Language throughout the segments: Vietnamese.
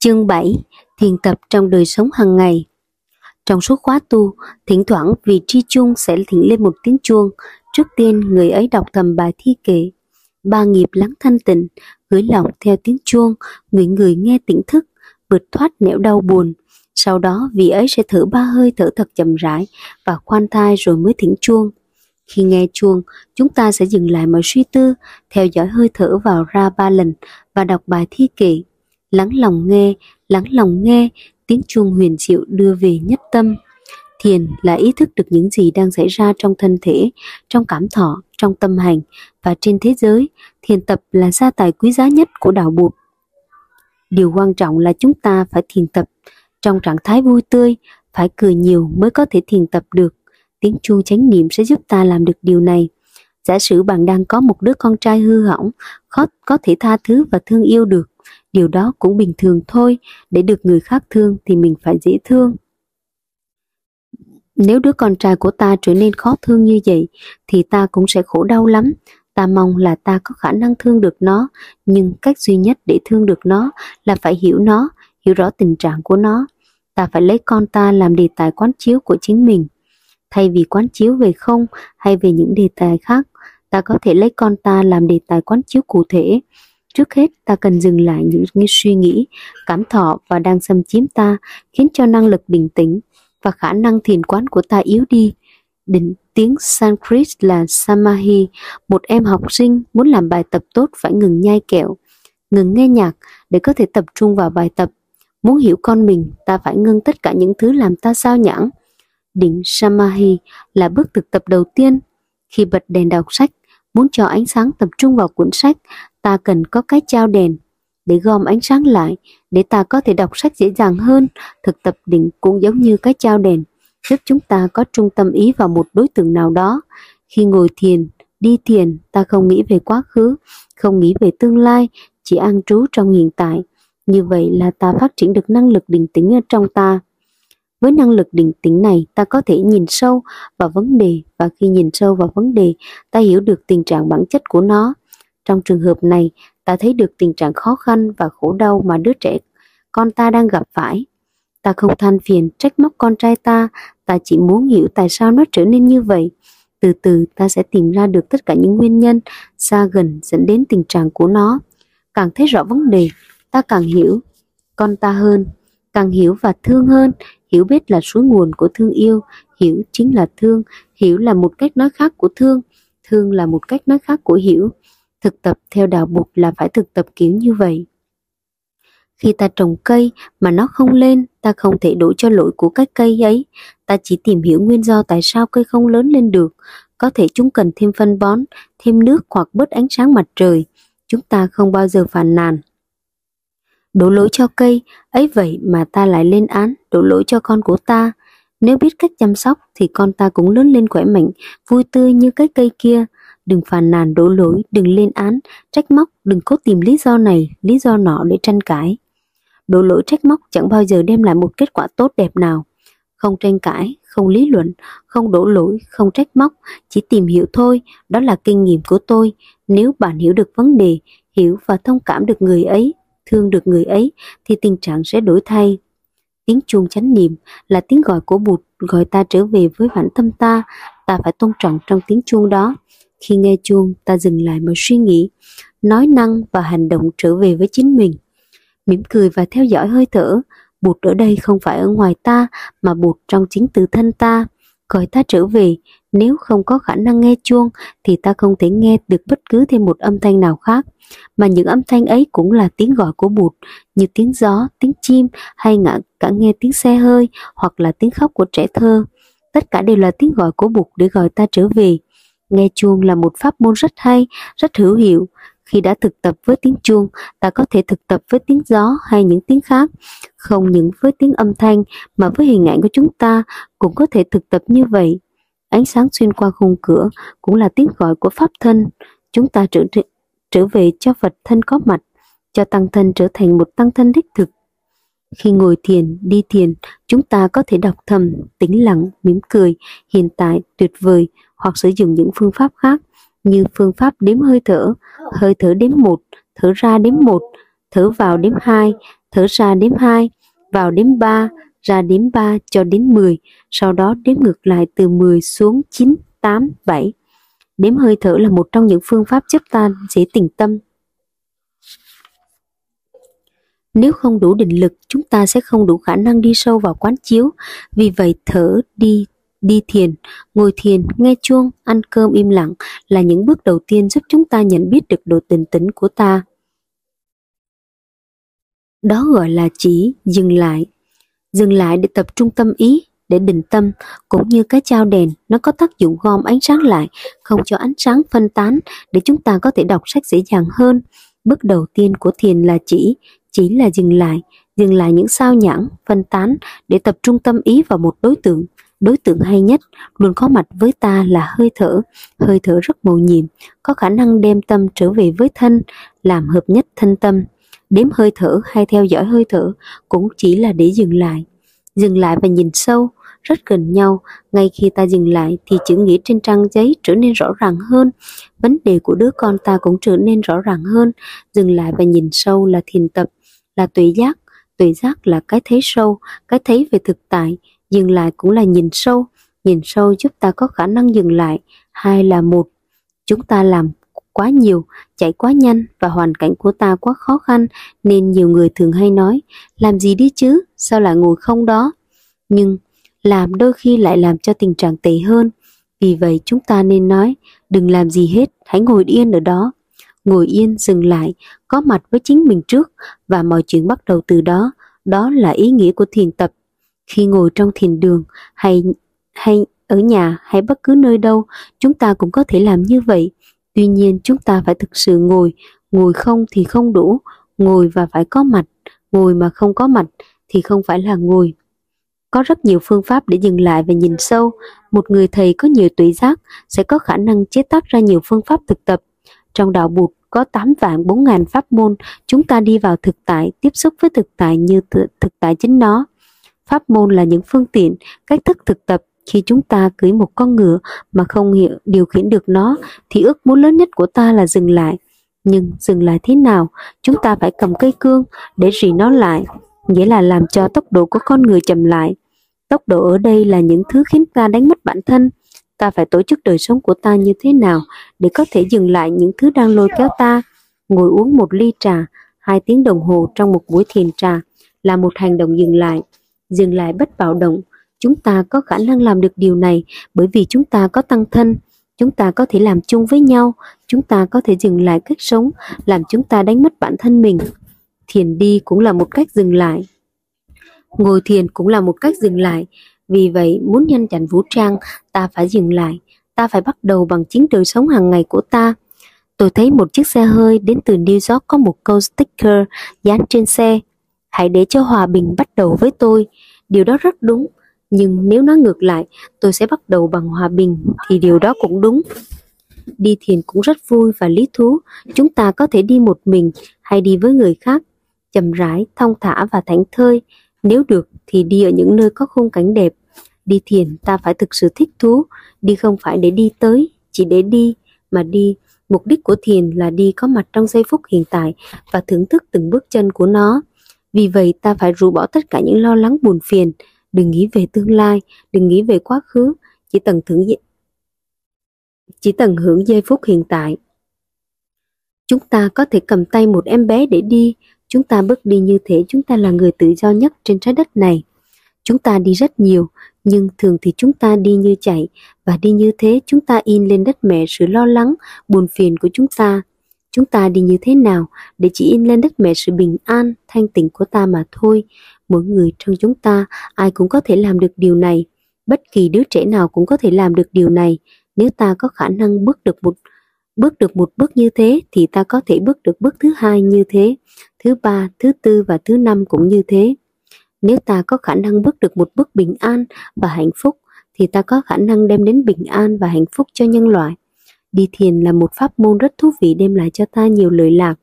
Chương 7 Thiền tập trong đời sống hàng ngày Trong suốt khóa tu, thỉnh thoảng vị tri chung sẽ thỉnh lên một tiếng chuông. Trước tiên, người ấy đọc thầm bài thi kệ. Ba nghiệp lắng thanh tịnh, gửi lòng theo tiếng chuông, người người nghe tỉnh thức, vượt thoát nẻo đau buồn. Sau đó, vị ấy sẽ thở ba hơi thở thật chậm rãi và khoan thai rồi mới thỉnh chuông. Khi nghe chuông, chúng ta sẽ dừng lại mọi suy tư, theo dõi hơi thở vào ra ba lần và đọc bài thi kệ lắng lòng nghe, lắng lòng nghe, tiếng chuông huyền diệu đưa về nhất tâm. Thiền là ý thức được những gì đang xảy ra trong thân thể, trong cảm thọ, trong tâm hành và trên thế giới. Thiền tập là gia tài quý giá nhất của đạo Bụt. Điều quan trọng là chúng ta phải thiền tập trong trạng thái vui tươi, phải cười nhiều mới có thể thiền tập được. Tiếng chuông chánh niệm sẽ giúp ta làm được điều này. Giả sử bạn đang có một đứa con trai hư hỏng, khó có thể tha thứ và thương yêu được điều đó cũng bình thường thôi, để được người khác thương thì mình phải dễ thương. Nếu đứa con trai của ta trở nên khó thương như vậy, thì ta cũng sẽ khổ đau lắm. Ta mong là ta có khả năng thương được nó, nhưng cách duy nhất để thương được nó là phải hiểu nó, hiểu rõ tình trạng của nó. Ta phải lấy con ta làm đề tài quán chiếu của chính mình. Thay vì quán chiếu về không hay về những đề tài khác, ta có thể lấy con ta làm đề tài quán chiếu cụ thể, Trước hết ta cần dừng lại những, suy nghĩ, cảm thọ và đang xâm chiếm ta, khiến cho năng lực bình tĩnh và khả năng thiền quán của ta yếu đi. Định tiếng Sanskrit là Samahi, một em học sinh muốn làm bài tập tốt phải ngừng nhai kẹo, ngừng nghe nhạc để có thể tập trung vào bài tập. Muốn hiểu con mình, ta phải ngưng tất cả những thứ làm ta sao nhãng. Định Samahi là bước thực tập đầu tiên. Khi bật đèn đọc sách, muốn cho ánh sáng tập trung vào cuốn sách, ta cần có cái trao đèn để gom ánh sáng lại để ta có thể đọc sách dễ dàng hơn. Thực tập định cũng giống như cái trao đèn giúp chúng ta có trung tâm ý vào một đối tượng nào đó. Khi ngồi thiền, đi thiền, ta không nghĩ về quá khứ, không nghĩ về tương lai, chỉ an trú trong hiện tại. Như vậy là ta phát triển được năng lực định tĩnh ở trong ta. Với năng lực định tĩnh này, ta có thể nhìn sâu vào vấn đề và khi nhìn sâu vào vấn đề, ta hiểu được tình trạng bản chất của nó. Trong trường hợp này, ta thấy được tình trạng khó khăn và khổ đau mà đứa trẻ con ta đang gặp phải. Ta không than phiền trách móc con trai ta, ta chỉ muốn hiểu tại sao nó trở nên như vậy. Từ từ ta sẽ tìm ra được tất cả những nguyên nhân xa gần dẫn đến tình trạng của nó. Càng thấy rõ vấn đề, ta càng hiểu con ta hơn, càng hiểu và thương hơn, hiểu biết là suối nguồn của thương yêu, hiểu chính là thương, hiểu là một cách nói khác của thương, thương là một cách nói khác của hiểu. Thực tập theo đạo Bụt là phải thực tập kiểu như vậy. Khi ta trồng cây mà nó không lên, ta không thể đổ cho lỗi của cái cây ấy. Ta chỉ tìm hiểu nguyên do tại sao cây không lớn lên được. Có thể chúng cần thêm phân bón, thêm nước hoặc bớt ánh sáng mặt trời. Chúng ta không bao giờ phàn nàn. Đổ lỗi cho cây, ấy vậy mà ta lại lên án, đổ lỗi cho con của ta. Nếu biết cách chăm sóc thì con ta cũng lớn lên khỏe mạnh, vui tươi như cái cây kia đừng phàn nàn đổ lỗi, đừng lên án, trách móc, đừng cố tìm lý do này, lý do nọ để tranh cãi. Đổ lỗi trách móc chẳng bao giờ đem lại một kết quả tốt đẹp nào. Không tranh cãi, không lý luận, không đổ lỗi, không trách móc, chỉ tìm hiểu thôi, đó là kinh nghiệm của tôi. Nếu bạn hiểu được vấn đề, hiểu và thông cảm được người ấy, thương được người ấy, thì tình trạng sẽ đổi thay. Tiếng chuông chánh niệm là tiếng gọi của Bụt gọi ta trở về với bản tâm ta, ta phải tôn trọng trong tiếng chuông đó. Khi nghe chuông, ta dừng lại mà suy nghĩ, nói năng và hành động trở về với chính mình. Mỉm cười và theo dõi hơi thở, bụt ở đây không phải ở ngoài ta, mà bụt trong chính tự thân ta. Gọi ta trở về, nếu không có khả năng nghe chuông thì ta không thể nghe được bất cứ thêm một âm thanh nào khác. Mà những âm thanh ấy cũng là tiếng gọi của bụt, như tiếng gió, tiếng chim hay ngã cả nghe tiếng xe hơi hoặc là tiếng khóc của trẻ thơ. Tất cả đều là tiếng gọi của bụt để gọi ta trở về. Nghe chuông là một pháp môn rất hay, rất hữu hiệu. Khi đã thực tập với tiếng chuông, ta có thể thực tập với tiếng gió hay những tiếng khác. Không những với tiếng âm thanh mà với hình ảnh của chúng ta cũng có thể thực tập như vậy. Ánh sáng xuyên qua khung cửa cũng là tiếng gọi của pháp thân. Chúng ta trở trở về cho Phật thân có mặt, cho tăng thân trở thành một tăng thân đích thực. Khi ngồi thiền, đi thiền, chúng ta có thể đọc thầm, tĩnh lặng, mỉm cười, hiện tại, tuyệt vời, hoặc sử dụng những phương pháp khác như phương pháp đếm hơi thở, hơi thở đếm một, thở ra đếm một, thở vào đếm 2, thở ra đếm 2, vào đếm 3, ra đếm 3 cho đến 10, sau đó đếm ngược lại từ 10 xuống 9, 8, 7. Đếm hơi thở là một trong những phương pháp giúp ta dễ tỉnh tâm. Nếu không đủ định lực, chúng ta sẽ không đủ khả năng đi sâu vào quán chiếu. Vì vậy thở đi đi thiền, ngồi thiền, nghe chuông, ăn cơm im lặng là những bước đầu tiên giúp chúng ta nhận biết được độ tỉnh tính của ta. Đó gọi là chỉ dừng lại. Dừng lại để tập trung tâm ý, để định tâm, cũng như cái trao đèn, nó có tác dụng gom ánh sáng lại, không cho ánh sáng phân tán, để chúng ta có thể đọc sách dễ dàng hơn. Bước đầu tiên của thiền là chỉ, chỉ là dừng lại, dừng lại những sao nhãn, phân tán, để tập trung tâm ý vào một đối tượng. Đối tượng hay nhất luôn có mặt với ta là hơi thở, hơi thở rất mầu nhiệm, có khả năng đem tâm trở về với thân, làm hợp nhất thân tâm. Đếm hơi thở hay theo dõi hơi thở cũng chỉ là để dừng lại. Dừng lại và nhìn sâu, rất gần nhau. Ngay khi ta dừng lại thì chữ nghĩa trên trang giấy trở nên rõ ràng hơn. Vấn đề của đứa con ta cũng trở nên rõ ràng hơn. Dừng lại và nhìn sâu là thiền tập, là tuệ giác. Tuệ giác là cái thấy sâu, cái thấy về thực tại. Dừng lại cũng là nhìn sâu. Nhìn sâu giúp ta có khả năng dừng lại. Hai là một. Chúng ta làm quá nhiều, chạy quá nhanh và hoàn cảnh của ta quá khó khăn nên nhiều người thường hay nói làm gì đi chứ, sao lại ngồi không đó. Nhưng làm đôi khi lại làm cho tình trạng tệ hơn. Vì vậy chúng ta nên nói đừng làm gì hết, hãy ngồi yên ở đó. Ngồi yên, dừng lại, có mặt với chính mình trước và mọi chuyện bắt đầu từ đó. Đó là ý nghĩa của thiền tập. Khi ngồi trong thiền đường hay hay ở nhà hay bất cứ nơi đâu, chúng ta cũng có thể làm như vậy. Tuy nhiên chúng ta phải thực sự ngồi, ngồi không thì không đủ, ngồi và phải có mặt, ngồi mà không có mặt thì không phải là ngồi. Có rất nhiều phương pháp để dừng lại và nhìn sâu. Một người thầy có nhiều tuổi giác sẽ có khả năng chế tác ra nhiều phương pháp thực tập. Trong đạo Bụt có 8 vạn 4 ngàn pháp môn, chúng ta đi vào thực tại, tiếp xúc với thực tại như th thực tại chính nó. Pháp môn là những phương tiện, cách thức thực tập khi chúng ta cưới một con ngựa mà không hiểu điều khiển được nó thì ước muốn lớn nhất của ta là dừng lại. Nhưng dừng lại thế nào? Chúng ta phải cầm cây cương để rì nó lại, nghĩa là làm cho tốc độ của con người chậm lại. Tốc độ ở đây là những thứ khiến ta đánh mất bản thân. Ta phải tổ chức đời sống của ta như thế nào để có thể dừng lại những thứ đang lôi kéo ta. Ngồi uống một ly trà, hai tiếng đồng hồ trong một buổi thiền trà là một hành động dừng lại. Dừng lại bất bạo động, Chúng ta có khả năng làm được điều này bởi vì chúng ta có tăng thân, chúng ta có thể làm chung với nhau, chúng ta có thể dừng lại cách sống, làm chúng ta đánh mất bản thân mình. Thiền đi cũng là một cách dừng lại. Ngồi thiền cũng là một cách dừng lại. Vì vậy, muốn nhanh chặn vũ trang, ta phải dừng lại. Ta phải bắt đầu bằng chính đời sống hàng ngày của ta. Tôi thấy một chiếc xe hơi đến từ New York có một câu sticker dán trên xe. Hãy để cho hòa bình bắt đầu với tôi. Điều đó rất đúng. Nhưng nếu nói ngược lại, tôi sẽ bắt đầu bằng hòa bình thì điều đó cũng đúng. Đi thiền cũng rất vui và lý thú, chúng ta có thể đi một mình hay đi với người khác, chậm rãi, thong thả và thảnh thơi. Nếu được thì đi ở những nơi có khung cảnh đẹp. Đi thiền ta phải thực sự thích thú, đi không phải để đi tới, chỉ để đi, mà đi. Mục đích của thiền là đi có mặt trong giây phút hiện tại và thưởng thức từng bước chân của nó. Vì vậy ta phải rũ bỏ tất cả những lo lắng buồn phiền, đừng nghĩ về tương lai, đừng nghĩ về quá khứ, chỉ tận thưởng chỉ tận hưởng giây phút hiện tại. Chúng ta có thể cầm tay một em bé để đi, chúng ta bước đi như thế chúng ta là người tự do nhất trên trái đất này. Chúng ta đi rất nhiều, nhưng thường thì chúng ta đi như chạy, và đi như thế chúng ta in lên đất mẹ sự lo lắng, buồn phiền của chúng ta. Chúng ta đi như thế nào để chỉ in lên đất mẹ sự bình an, thanh tịnh của ta mà thôi. Mỗi người trong chúng ta, ai cũng có thể làm được điều này. Bất kỳ đứa trẻ nào cũng có thể làm được điều này. Nếu ta có khả năng bước được một bước được một bước như thế thì ta có thể bước được bước thứ hai như thế, thứ ba, thứ tư và thứ năm cũng như thế. Nếu ta có khả năng bước được một bước bình an và hạnh phúc thì ta có khả năng đem đến bình an và hạnh phúc cho nhân loại. Đi thiền là một pháp môn rất thú vị đem lại cho ta nhiều lợi lạc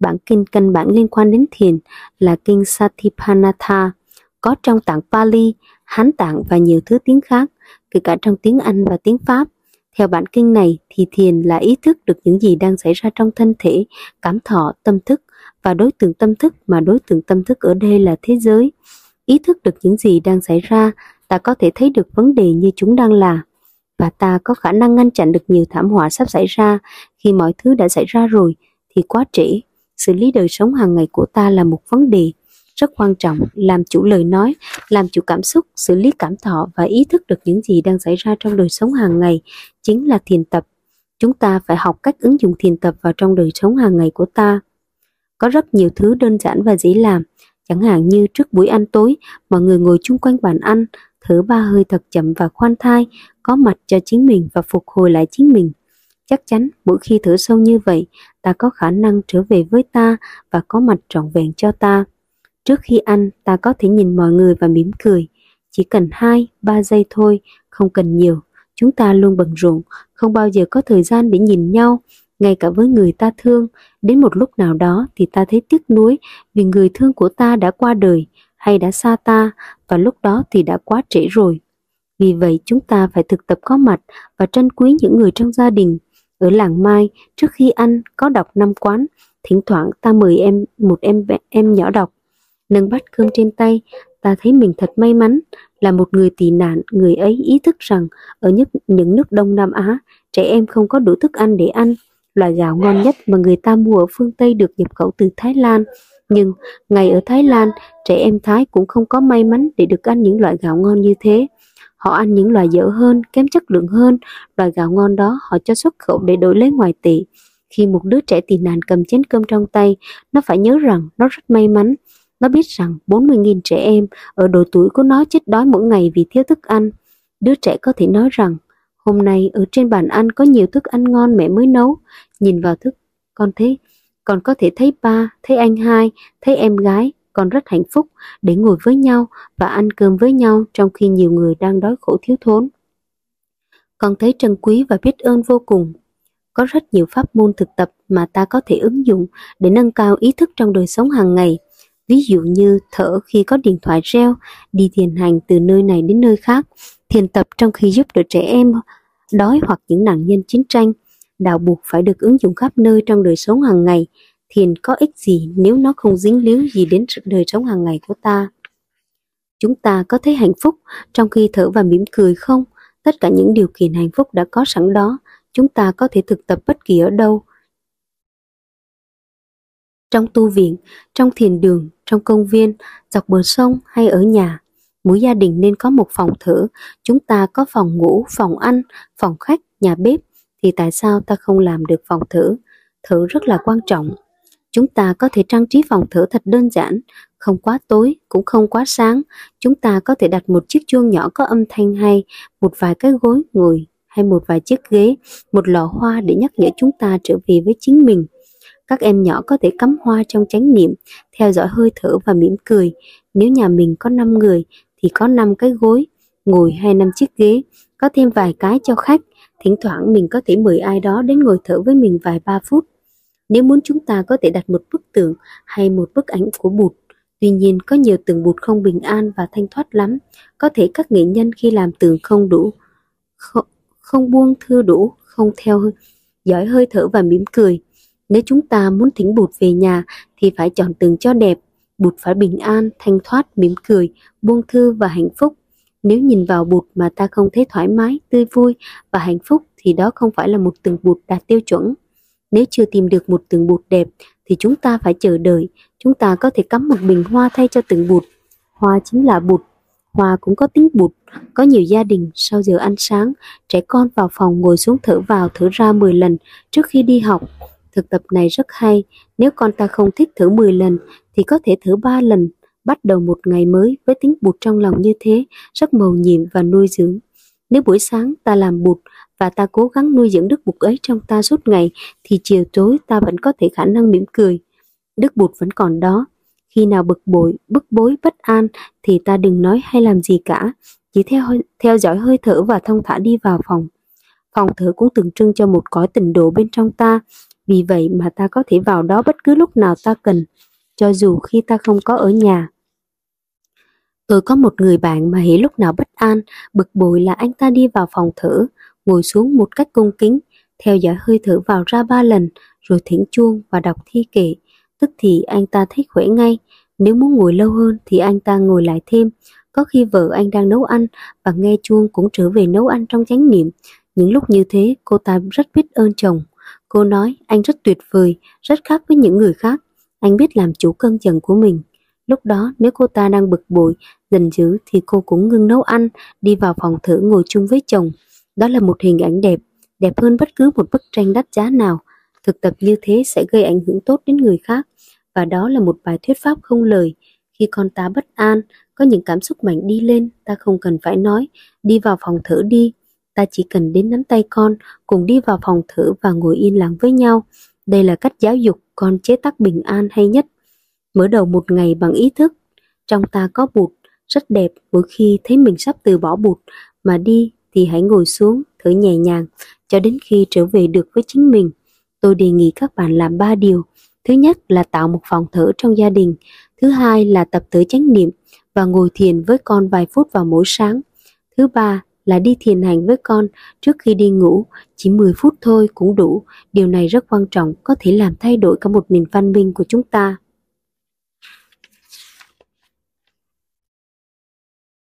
Bản kinh căn bản liên quan đến thiền là kinh Satipatthana, có trong tạng Pali, Hán tạng và nhiều thứ tiếng khác, kể cả trong tiếng Anh và tiếng Pháp. Theo bản kinh này thì thiền là ý thức được những gì đang xảy ra trong thân thể, cảm thọ, tâm thức và đối tượng tâm thức mà đối tượng tâm thức ở đây là thế giới. Ý thức được những gì đang xảy ra, ta có thể thấy được vấn đề như chúng đang là. Và ta có khả năng ngăn chặn được nhiều thảm họa sắp xảy ra khi mọi thứ đã xảy ra rồi thì quá trễ. Xử lý đời sống hàng ngày của ta là một vấn đề rất quan trọng, làm chủ lời nói, làm chủ cảm xúc, xử lý cảm thọ và ý thức được những gì đang xảy ra trong đời sống hàng ngày chính là thiền tập. Chúng ta phải học cách ứng dụng thiền tập vào trong đời sống hàng ngày của ta. Có rất nhiều thứ đơn giản và dễ làm, chẳng hạn như trước buổi ăn tối, mọi người ngồi chung quanh bàn ăn, thở ba hơi thật chậm và khoan thai, có mặt cho chính mình và phục hồi lại chính mình. Chắc chắn mỗi khi thở sâu như vậy, ta có khả năng trở về với ta và có mặt trọn vẹn cho ta. Trước khi ăn, ta có thể nhìn mọi người và mỉm cười. Chỉ cần 2, 3 giây thôi, không cần nhiều. Chúng ta luôn bận rộn, không bao giờ có thời gian để nhìn nhau, ngay cả với người ta thương. Đến một lúc nào đó thì ta thấy tiếc nuối vì người thương của ta đã qua đời hay đã xa ta và lúc đó thì đã quá trễ rồi. Vì vậy chúng ta phải thực tập có mặt và trân quý những người trong gia đình. Ở làng Mai, trước khi ăn có đọc năm quán, thỉnh thoảng ta mời em một em em nhỏ đọc nâng bát cơm trên tay, ta thấy mình thật may mắn, là một người tị nạn, người ấy ý thức rằng ở nhất những nước Đông Nam Á, trẻ em không có đủ thức ăn để ăn. Loại gạo ngon nhất mà người ta mua ở phương Tây được nhập khẩu từ Thái Lan. Nhưng, ngày ở Thái Lan, trẻ em Thái cũng không có may mắn để được ăn những loại gạo ngon như thế. Họ ăn những loại dở hơn, kém chất lượng hơn, loại gạo ngon đó họ cho xuất khẩu để đổi lấy ngoài tệ. Khi một đứa trẻ tị nạn cầm chén cơm trong tay, nó phải nhớ rằng nó rất may mắn nó biết rằng 40.000 trẻ em ở độ tuổi của nó chết đói mỗi ngày vì thiếu thức ăn. Đứa trẻ có thể nói rằng, hôm nay ở trên bàn ăn có nhiều thức ăn ngon mẹ mới nấu. Nhìn vào thức, con thấy, còn có thể thấy ba, thấy anh hai, thấy em gái, con rất hạnh phúc để ngồi với nhau và ăn cơm với nhau trong khi nhiều người đang đói khổ thiếu thốn. Con thấy trân quý và biết ơn vô cùng. Có rất nhiều pháp môn thực tập mà ta có thể ứng dụng để nâng cao ý thức trong đời sống hàng ngày ví dụ như thở khi có điện thoại reo, đi thiền hành từ nơi này đến nơi khác, thiền tập trong khi giúp đỡ trẻ em đói hoặc những nạn nhân chiến tranh. Đạo buộc phải được ứng dụng khắp nơi trong đời sống hàng ngày. Thiền có ích gì nếu nó không dính líu gì đến đời sống hàng ngày của ta? Chúng ta có thấy hạnh phúc trong khi thở và mỉm cười không? Tất cả những điều kiện hạnh phúc đã có sẵn đó. Chúng ta có thể thực tập bất kỳ ở đâu, trong tu viện, trong thiền đường, trong công viên, dọc bờ sông hay ở nhà. Mỗi gia đình nên có một phòng thở, chúng ta có phòng ngủ, phòng ăn, phòng khách, nhà bếp, thì tại sao ta không làm được phòng thở? Thở rất là quan trọng. Chúng ta có thể trang trí phòng thở thật đơn giản, không quá tối, cũng không quá sáng. Chúng ta có thể đặt một chiếc chuông nhỏ có âm thanh hay, một vài cái gối ngồi hay một vài chiếc ghế, một lọ hoa để nhắc nhở chúng ta trở về với chính mình. Các em nhỏ có thể cắm hoa trong chánh niệm, theo dõi hơi thở và mỉm cười. Nếu nhà mình có 5 người thì có 5 cái gối, ngồi hay 5 chiếc ghế, có thêm vài cái cho khách. Thỉnh thoảng mình có thể mời ai đó đến ngồi thở với mình vài ba phút. Nếu muốn chúng ta có thể đặt một bức tượng hay một bức ảnh của Bụt. Tuy nhiên có nhiều tượng Bụt không bình an và thanh thoát lắm. Có thể các nghệ nhân khi làm tượng không đủ, không, không buông thư đủ, không theo dõi hơi thở và mỉm cười nếu chúng ta muốn thỉnh bụt về nhà thì phải chọn tượng cho đẹp. Bụt phải bình an, thanh thoát, mỉm cười, buông thư và hạnh phúc. Nếu nhìn vào bụt mà ta không thấy thoải mái, tươi vui và hạnh phúc thì đó không phải là một tượng bụt đạt tiêu chuẩn. Nếu chưa tìm được một tượng bụt đẹp thì chúng ta phải chờ đợi. Chúng ta có thể cắm một bình hoa thay cho tượng bụt. Hoa chính là bụt. Hoa cũng có tiếng bụt. Có nhiều gia đình sau giờ ăn sáng, trẻ con vào phòng ngồi xuống thở vào thở ra 10 lần trước khi đi học Thực tập này rất hay, nếu con ta không thích thử 10 lần thì có thể thử 3 lần, bắt đầu một ngày mới với tiếng bụt trong lòng như thế, rất mầu nhiệm và nuôi dưỡng. Nếu buổi sáng ta làm bụt và ta cố gắng nuôi dưỡng đức bụt ấy trong ta suốt ngày thì chiều tối ta vẫn có thể khả năng mỉm cười. Đức bụt vẫn còn đó. Khi nào bực bội, bức bối, bất an thì ta đừng nói hay làm gì cả, chỉ theo theo dõi hơi thở và thông thả đi vào phòng. Phòng thở cũng tượng trưng cho một cõi tình độ bên trong ta, vì vậy mà ta có thể vào đó bất cứ lúc nào ta cần, cho dù khi ta không có ở nhà. Tôi có một người bạn mà hễ lúc nào bất an, bực bội là anh ta đi vào phòng thở, ngồi xuống một cách cung kính, theo dõi hơi thở vào ra ba lần, rồi thỉnh chuông và đọc thi kệ. tức thì anh ta thấy khỏe ngay. Nếu muốn ngồi lâu hơn thì anh ta ngồi lại thêm. Có khi vợ anh đang nấu ăn và nghe chuông cũng trở về nấu ăn trong chánh niệm. Những lúc như thế cô ta rất biết ơn chồng. Cô nói anh rất tuyệt vời, rất khác với những người khác. Anh biết làm chủ cân giận của mình. Lúc đó nếu cô ta đang bực bội, giận dữ thì cô cũng ngưng nấu ăn, đi vào phòng thử ngồi chung với chồng. Đó là một hình ảnh đẹp, đẹp hơn bất cứ một bức tranh đắt giá nào. Thực tập như thế sẽ gây ảnh hưởng tốt đến người khác. Và đó là một bài thuyết pháp không lời. Khi con ta bất an, có những cảm xúc mạnh đi lên, ta không cần phải nói, đi vào phòng thử đi. Ta chỉ cần đến nắm tay con, cùng đi vào phòng thử và ngồi yên lặng với nhau. Đây là cách giáo dục con chế tác bình an hay nhất. Mở đầu một ngày bằng ý thức, trong ta có bụt, rất đẹp mỗi khi thấy mình sắp từ bỏ bụt mà đi thì hãy ngồi xuống, thở nhẹ nhàng cho đến khi trở về được với chính mình. Tôi đề nghị các bạn làm ba điều. Thứ nhất là tạo một phòng thở trong gia đình. Thứ hai là tập thở chánh niệm và ngồi thiền với con vài phút vào mỗi sáng. Thứ ba là đi thiền hành với con trước khi đi ngủ, chỉ 10 phút thôi cũng đủ. Điều này rất quan trọng, có thể làm thay đổi cả một nền văn minh của chúng ta.